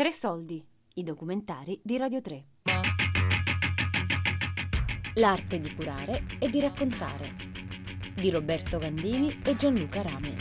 Tre soldi, i documentari di Radio 3. L'arte di curare e di raccontare di Roberto Gandini e Gianluca Rame.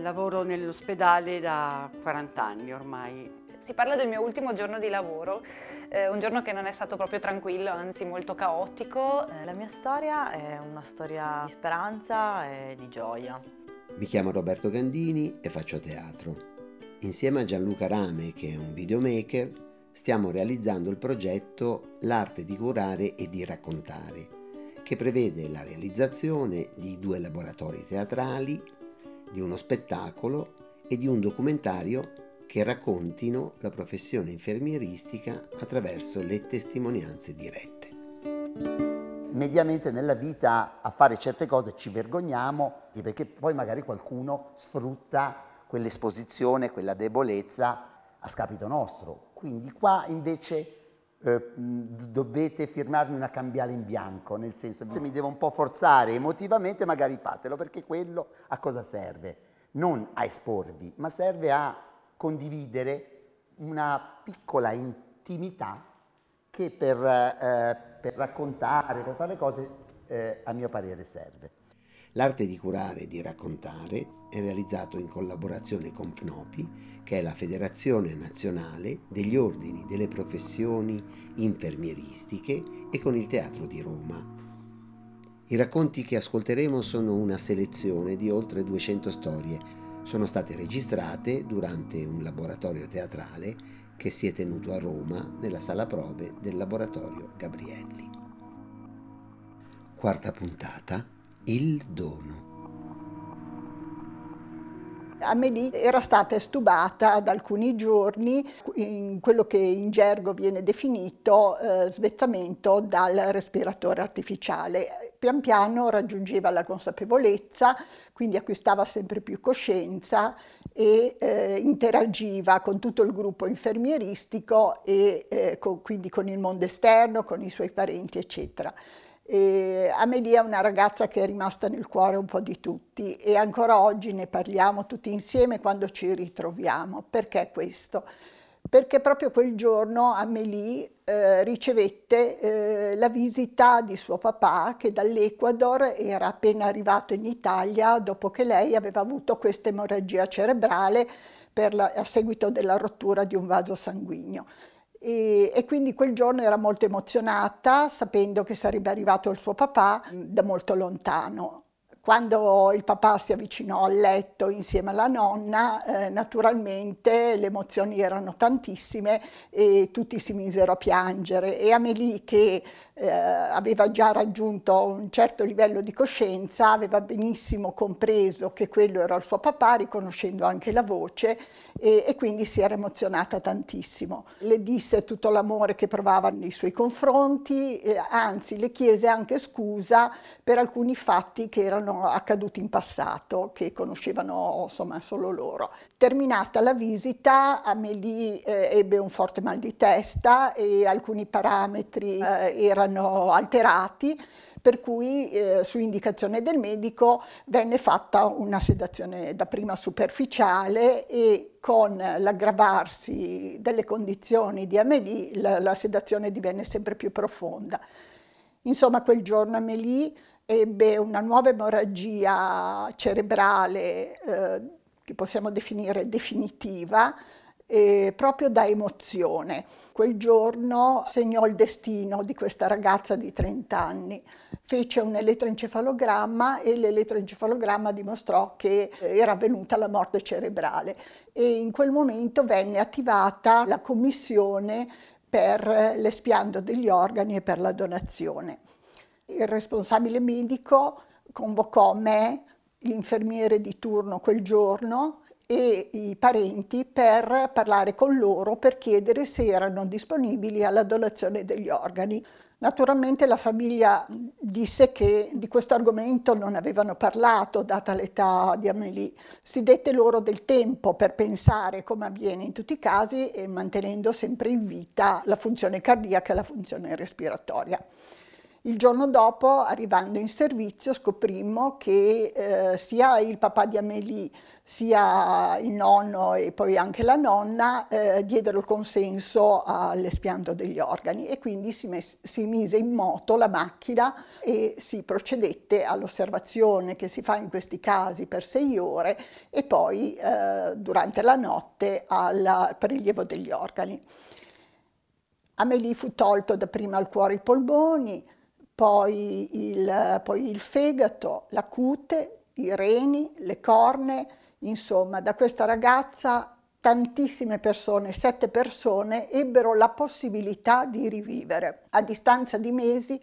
Lavoro nell'ospedale da 40 anni ormai si parla del mio ultimo giorno di lavoro, eh, un giorno che non è stato proprio tranquillo, anzi molto caotico. La mia storia è una storia di speranza e di gioia. Mi chiamo Roberto Gandini e faccio teatro. Insieme a Gianluca Rame, che è un videomaker, stiamo realizzando il progetto L'arte di curare e di raccontare, che prevede la realizzazione di due laboratori teatrali, di uno spettacolo e di un documentario che raccontino la professione infermieristica attraverso le testimonianze dirette. Mediamente nella vita a fare certe cose ci vergogniamo perché poi magari qualcuno sfrutta quell'esposizione, quella debolezza a scapito nostro. Quindi qua invece eh, dovete firmarmi una cambiale in bianco, nel senso se mi devo un po' forzare emotivamente magari fatelo perché quello a cosa serve? Non a esporvi, ma serve a condividere una piccola intimità che per, eh, per raccontare, per fare cose, eh, a mio parere serve. L'arte di curare e di raccontare è realizzato in collaborazione con FNOPI, che è la Federazione Nazionale degli Ordini delle Professioni Infermieristiche, e con il Teatro di Roma. I racconti che ascolteremo sono una selezione di oltre 200 storie sono state registrate durante un laboratorio teatrale che si è tenuto a Roma nella sala prove del laboratorio Gabrielli. Quarta puntata, il dono. Amélie era stata estubata da alcuni giorni in quello che in gergo viene definito eh, svezzamento dal respiratore artificiale. Pian piano raggiungeva la consapevolezza, quindi acquistava sempre più coscienza e eh, interagiva con tutto il gruppo infermieristico e eh, con, quindi con il mondo esterno, con i suoi parenti, eccetera. E Amelia è una ragazza che è rimasta nel cuore un po' di tutti e ancora oggi ne parliamo tutti insieme quando ci ritroviamo. Perché questo? Perché proprio quel giorno Amélie eh, ricevette eh, la visita di suo papà che dall'Ecuador era appena arrivato in Italia dopo che lei aveva avuto questa emorragia cerebrale la, a seguito della rottura di un vaso sanguigno. E, e, quindi quel giorno era molto emozionata sapendo che sarebbe arrivato il suo papà mm, da molto lontano. Quando il papà si avvicinò al letto insieme alla nonna, eh, naturalmente le emozioni erano tantissime e tutti si misero a piangere e Amélie che eh, aveva già raggiunto un certo livello di coscienza, aveva benissimo compreso che quello era il suo papà, riconoscendo anche la voce e, e quindi si era emozionata tantissimo. Le disse tutto l'amore che provava nei suoi confronti, eh, anzi le chiese anche scusa per alcuni fatti che erano accaduti in passato, che conoscevano insomma solo loro. Terminata la visita, Amélie eh, ebbe un forte mal di testa e alcuni parametri eh, erano alterati, per cui eh, su indicazione del medico venne fatta una sedazione dapprima superficiale e con l'aggravarsi delle condizioni di Amélie la, la sedazione divenne sempre più profonda. Insomma, quel giorno Amélie ebbe una nuova emorragia cerebrale eh, che possiamo definire definitiva, eh, proprio da emozione. Quel giorno segnò il destino di questa ragazza di 30 anni. Fece un elettroencefalogramma e l'elettroencefalogramma dimostrò che era avvenuta la morte cerebrale e in quel momento venne attivata la commissione per l'espiando degli organi e per la donazione. Il responsabile medico convocò me, l'infermiere di turno quel giorno, e i parenti per parlare con loro per chiedere se erano disponibili alla donazione degli organi. Naturalmente la famiglia disse che di questo argomento non avevano parlato, data l'età di Amélie. Si dette loro del tempo per pensare, come avviene in tutti i casi, e mantenendo sempre in vita la funzione cardiaca e la funzione respiratoria. Il giorno dopo, arrivando in servizio, scoprimmo che eh, sia il papà di Amélie, sia il nonno e poi anche la nonna eh, diedero il consenso all'espianto degli organi e quindi si, si, mise in moto la macchina e si procedette all'osservazione che si fa in questi casi per sei ore e poi eh, durante la notte al prelievo degli organi. Amélie fu tolto dapprima il cuore e i polmoni, poi il, poi il fegato, la cute, i reni, le corne, insomma da questa ragazza tantissime persone, sette persone, ebbero la possibilità di rivivere. A distanza di mesi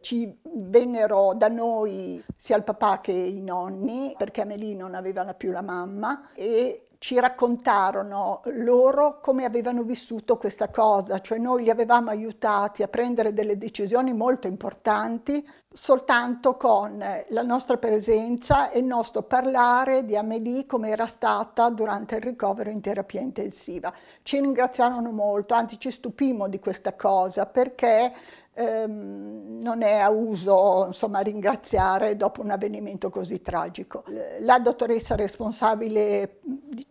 ci vennero da noi sia il papà che i nonni, perché Amelie non aveva più la mamma, e ci raccontarono loro come avevano vissuto questa cosa, cioè noi li avevamo aiutati a prendere delle decisioni molto importanti soltanto con la nostra presenza e il nostro parlare di Amélie come era stata durante il ricovero in terapia intensiva. Ci ringraziarono molto, anzi ci stupimmo di questa cosa perché ehm, non è a uso insomma, ringraziare dopo un avvenimento così tragico. La dottoressa responsabile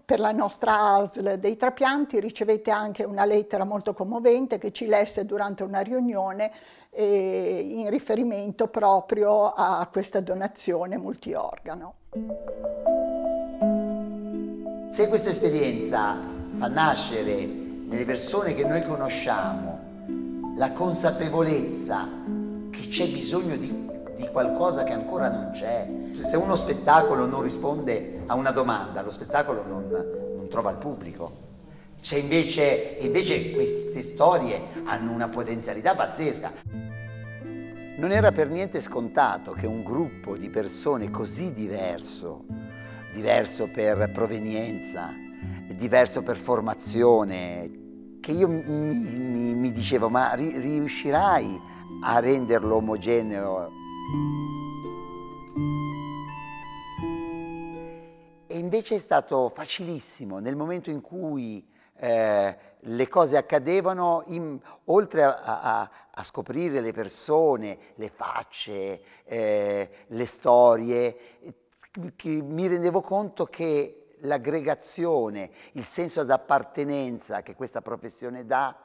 per la nostra ASL dei trapianti ricevette anche una lettera molto commovente che ci lesse durante una riunione eh, in riferimento proprio a questa donazione multiorgano. Se questa esperienza fa nascere nelle persone che noi conosciamo la consapevolezza che c'è bisogno di, di qualcosa che ancora non c'è. Se uno spettacolo non risponde a una domanda, lo spettacolo non, non trova il pubblico. C'è invece, invece queste storie hanno una potenzialità pazzesca. Non era per niente scontato che un gruppo di persone così diverso, diverso per provenienza, diverso per formazione, che io mi, mi, mi dicevo ma ri, riuscirai a renderlo omogeneo? E invece è stato facilissimo nel momento in cui eh, le cose accadevano, in, oltre a, a, a, scoprire le persone, le facce, eh, le storie, mi rendevo conto che l'aggregazione, il senso d'appartenenza che questa professione dà,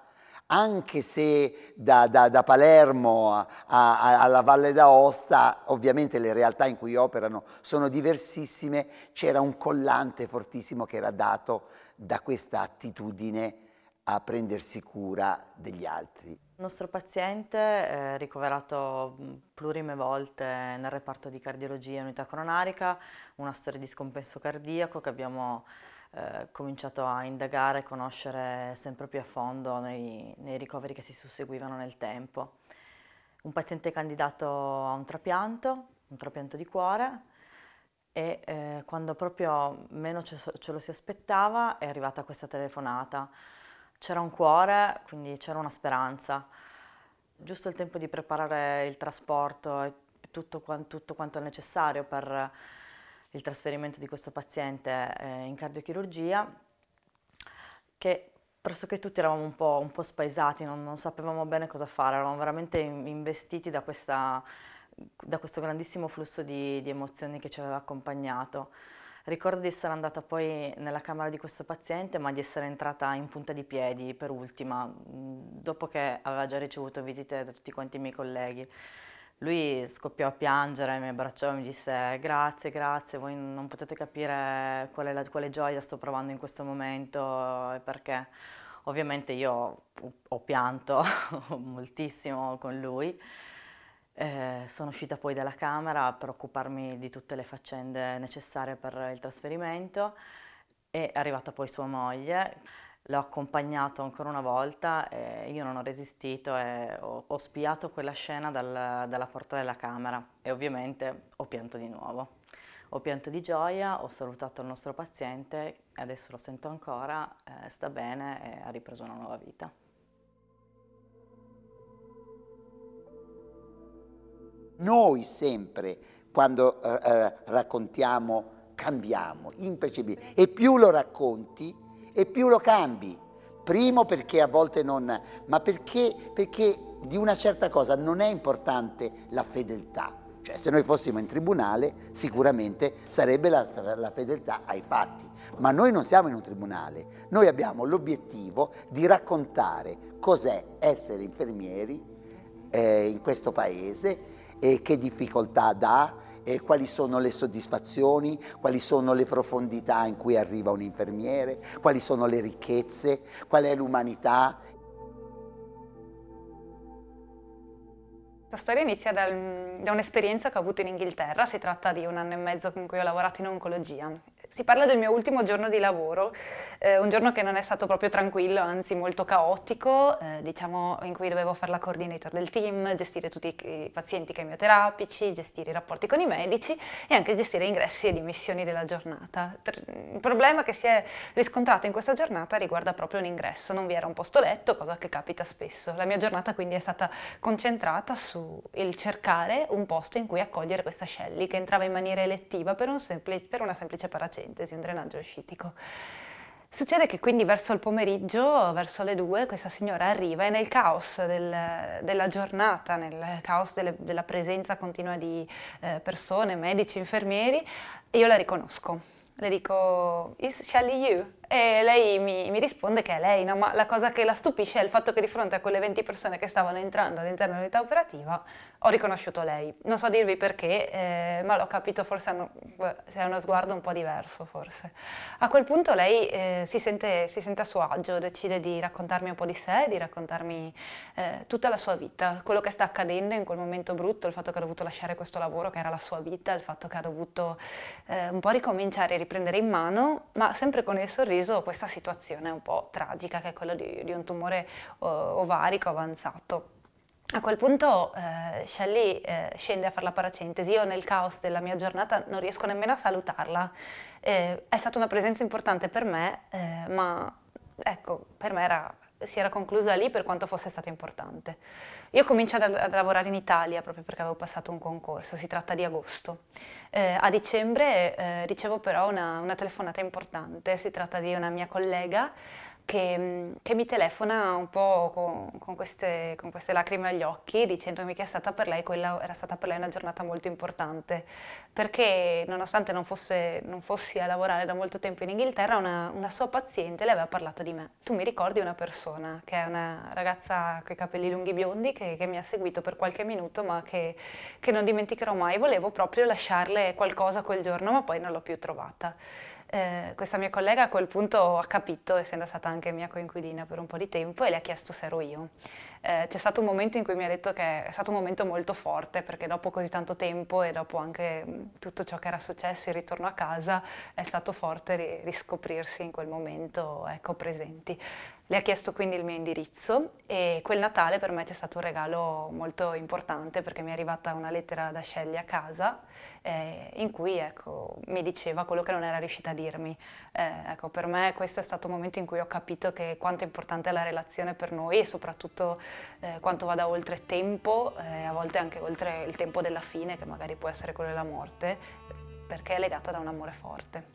anche se da, da, da Palermo a, a, alla Valle d'Aosta, ovviamente le realtà in cui operano sono diversissime, c'era un collante fortissimo che era dato da questa attitudine a prendersi cura degli altri. Il nostro paziente è ricoverato plurime volte nel reparto di cardiologia e unità coronarica, una storia di scompenso cardiaco che abbiamo eh, cominciato a indagare e conoscere sempre più a fondo nei, nei ricoveri che si susseguivano nel tempo. Un paziente candidato a un trapianto, un trapianto di cuore, e eh, quando proprio meno ce, ce, lo si aspettava è arrivata questa telefonata c'era un cuore, quindi c'era una speranza. Giusto il tempo di preparare il trasporto e tutto, tutto quanto necessario per il trasferimento di questo paziente eh, in cardiochirurgia, che pressoché tutti eravamo un po', un po spaesati, non, non, sapevamo bene cosa fare, eravamo veramente investiti da, questa, da questo grandissimo flusso di, di emozioni che ci aveva accompagnato. Ricordo di essere andata poi nella camera di questo paziente, ma di essere entrata in punta di piedi per ultima, dopo che aveva già ricevuto visite da tutti quanti i miei colleghi. Lui scoppiò a piangere, mi abbracciò e mi disse grazie, grazie, voi non potete capire quale, la, quale gioia sto provando in questo momento e perché. Ovviamente io ho pianto moltissimo con lui eh, sono uscita poi dalla Camera per occuparmi di tutte le faccende necessarie per il trasferimento. È arrivata poi sua moglie, l'ho accompagnato ancora una volta e io non ho resistito e ho, ho spiato quella scena dal, dalla porta della Camera e ovviamente ho pianto di nuovo. Ho pianto di gioia, ho salutato il nostro paziente adesso lo sento ancora, eh, sta bene e ha ripreso una nuova vita. Noi sempre, quando eh, eh, raccontiamo, cambiamo, impercepibilmente. E più lo racconti, e più lo cambi. Primo perché a volte non, ma perché, perché di una certa cosa non è importante la fedeltà. Cioè se noi fossimo in tribunale sicuramente sarebbe la, la, fedeltà ai fatti, ma noi non siamo in un tribunale, noi abbiamo l'obiettivo di raccontare cos'è essere infermieri eh, in questo paese e che difficoltà dà, e quali sono le soddisfazioni, quali sono le profondità in cui arriva un infermiere, quali sono le ricchezze, qual è l'umanità? La storia inizia dal, da un'esperienza che ho avuto in Inghilterra, si tratta di un anno e mezzo in cui ho lavorato in oncologia si parla del mio ultimo giorno di lavoro, eh, un giorno che non è stato proprio tranquillo, anzi molto caotico, eh, diciamo in cui dovevo fare la coordinator del team, gestire tutti i pazienti chemioterapici, gestire i rapporti con i medici e anche gestire ingressi e dimissioni della giornata. Il problema che si è riscontrato in questa giornata riguarda proprio l'ingresso, non vi era un posto letto, cosa che capita spesso. La mia giornata quindi è stata concentrata sul cercare un posto in cui accogliere questa Shelley che entrava in maniera elettiva per, un sempli- per una semplice paracentesi parentesi, un drenaggio uscitico. Succede che quindi verso il pomeriggio, verso le due, questa signora arriva e nel caos del, della giornata, nel caos delle, della presenza continua di eh, persone, medici, infermieri, io la riconosco. Le dico, is Shelly you? E lei mi, mi, risponde che è lei, no? ma la cosa che la stupisce è il fatto che di fronte a quelle 20 persone che stavano entrando all'interno dell'unità operativa ho riconosciuto lei. Non so dirvi perché, eh, ma l'ho capito, forse hanno, è uno sguardo un po' diverso forse. A quel punto lei eh, si, sente, si, sente, a suo agio, decide di raccontarmi un po' di sé, di raccontarmi eh, tutta la sua vita, quello che sta accadendo in quel momento brutto, il fatto che ha dovuto lasciare questo lavoro che era la sua vita, il fatto che ha dovuto eh, un po' ricominciare, riprendere in mano, ma sempre con il sorriso preso questa situazione un po' tragica che è quella di, di un tumore uh, ovarico avanzato. A quel punto eh, Shelley eh, scende a fare la paracentesi, io nel caos della mia giornata non riesco nemmeno a salutarla. Eh, è stata una presenza importante per me, eh, ma ecco, per me era si era conclusa lì per quanto fosse stata importante. Io comincio a, lavorare in Italia proprio perché avevo passato un concorso, si tratta di agosto. Eh, a dicembre eh, ricevo però una, una telefonata importante, si tratta di una mia collega che, che, mi telefona un po' con, con, queste, con, queste, lacrime agli occhi dicendomi che per quella, era stata per lei una giornata molto importante perché nonostante non, fosse, non fossi a lavorare da molto tempo in Inghilterra una, una, sua paziente le aveva parlato di me. Tu mi ricordi una persona che è una ragazza con i capelli lunghi biondi che, che mi ha seguito per qualche minuto ma che, che non dimenticherò mai. Volevo proprio lasciarle qualcosa quel giorno ma poi non l'ho più trovata eh, questa mia collega a quel punto ha capito, essendo stata anche mia coinquilina per un po' di tempo, e le ha chiesto se ero io. Eh, c'è stato un momento in cui mi ha detto che è stato un momento molto forte, perché dopo così tanto tempo e dopo anche tutto ciò che era successo, il ritorno a casa, è stato forte riscoprirsi in quel momento, ecco, presenti. Le ha chiesto quindi il mio indirizzo e quel Natale per me c'è stato un regalo molto importante perché mi è arrivata una lettera da Shelley a casa eh, in cui ecco, mi diceva quello che non era riuscita a dirmi. Eh, ecco, per me questo è stato un momento in cui ho capito che quanto è importante la relazione per noi e soprattutto eh, quanto vada oltre tempo, eh, a volte anche oltre il tempo della fine che magari può essere quello della morte, perché è legata da un amore forte.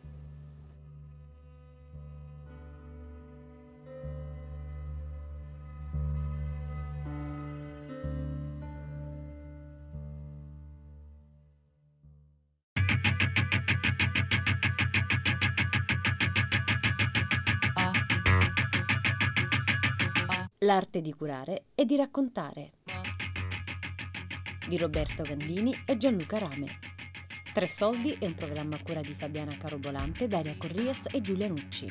L'arte di curare e di raccontare di Roberto Gandini e Gianluca Rame. Tre soldi è un programma a cura di Fabiana Carobolante, Daria Corrias e Giulia Nucci.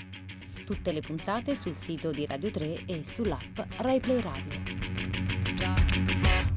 Tutte le puntate sul sito di Radio 3 e sull'app RaiPlay Radio.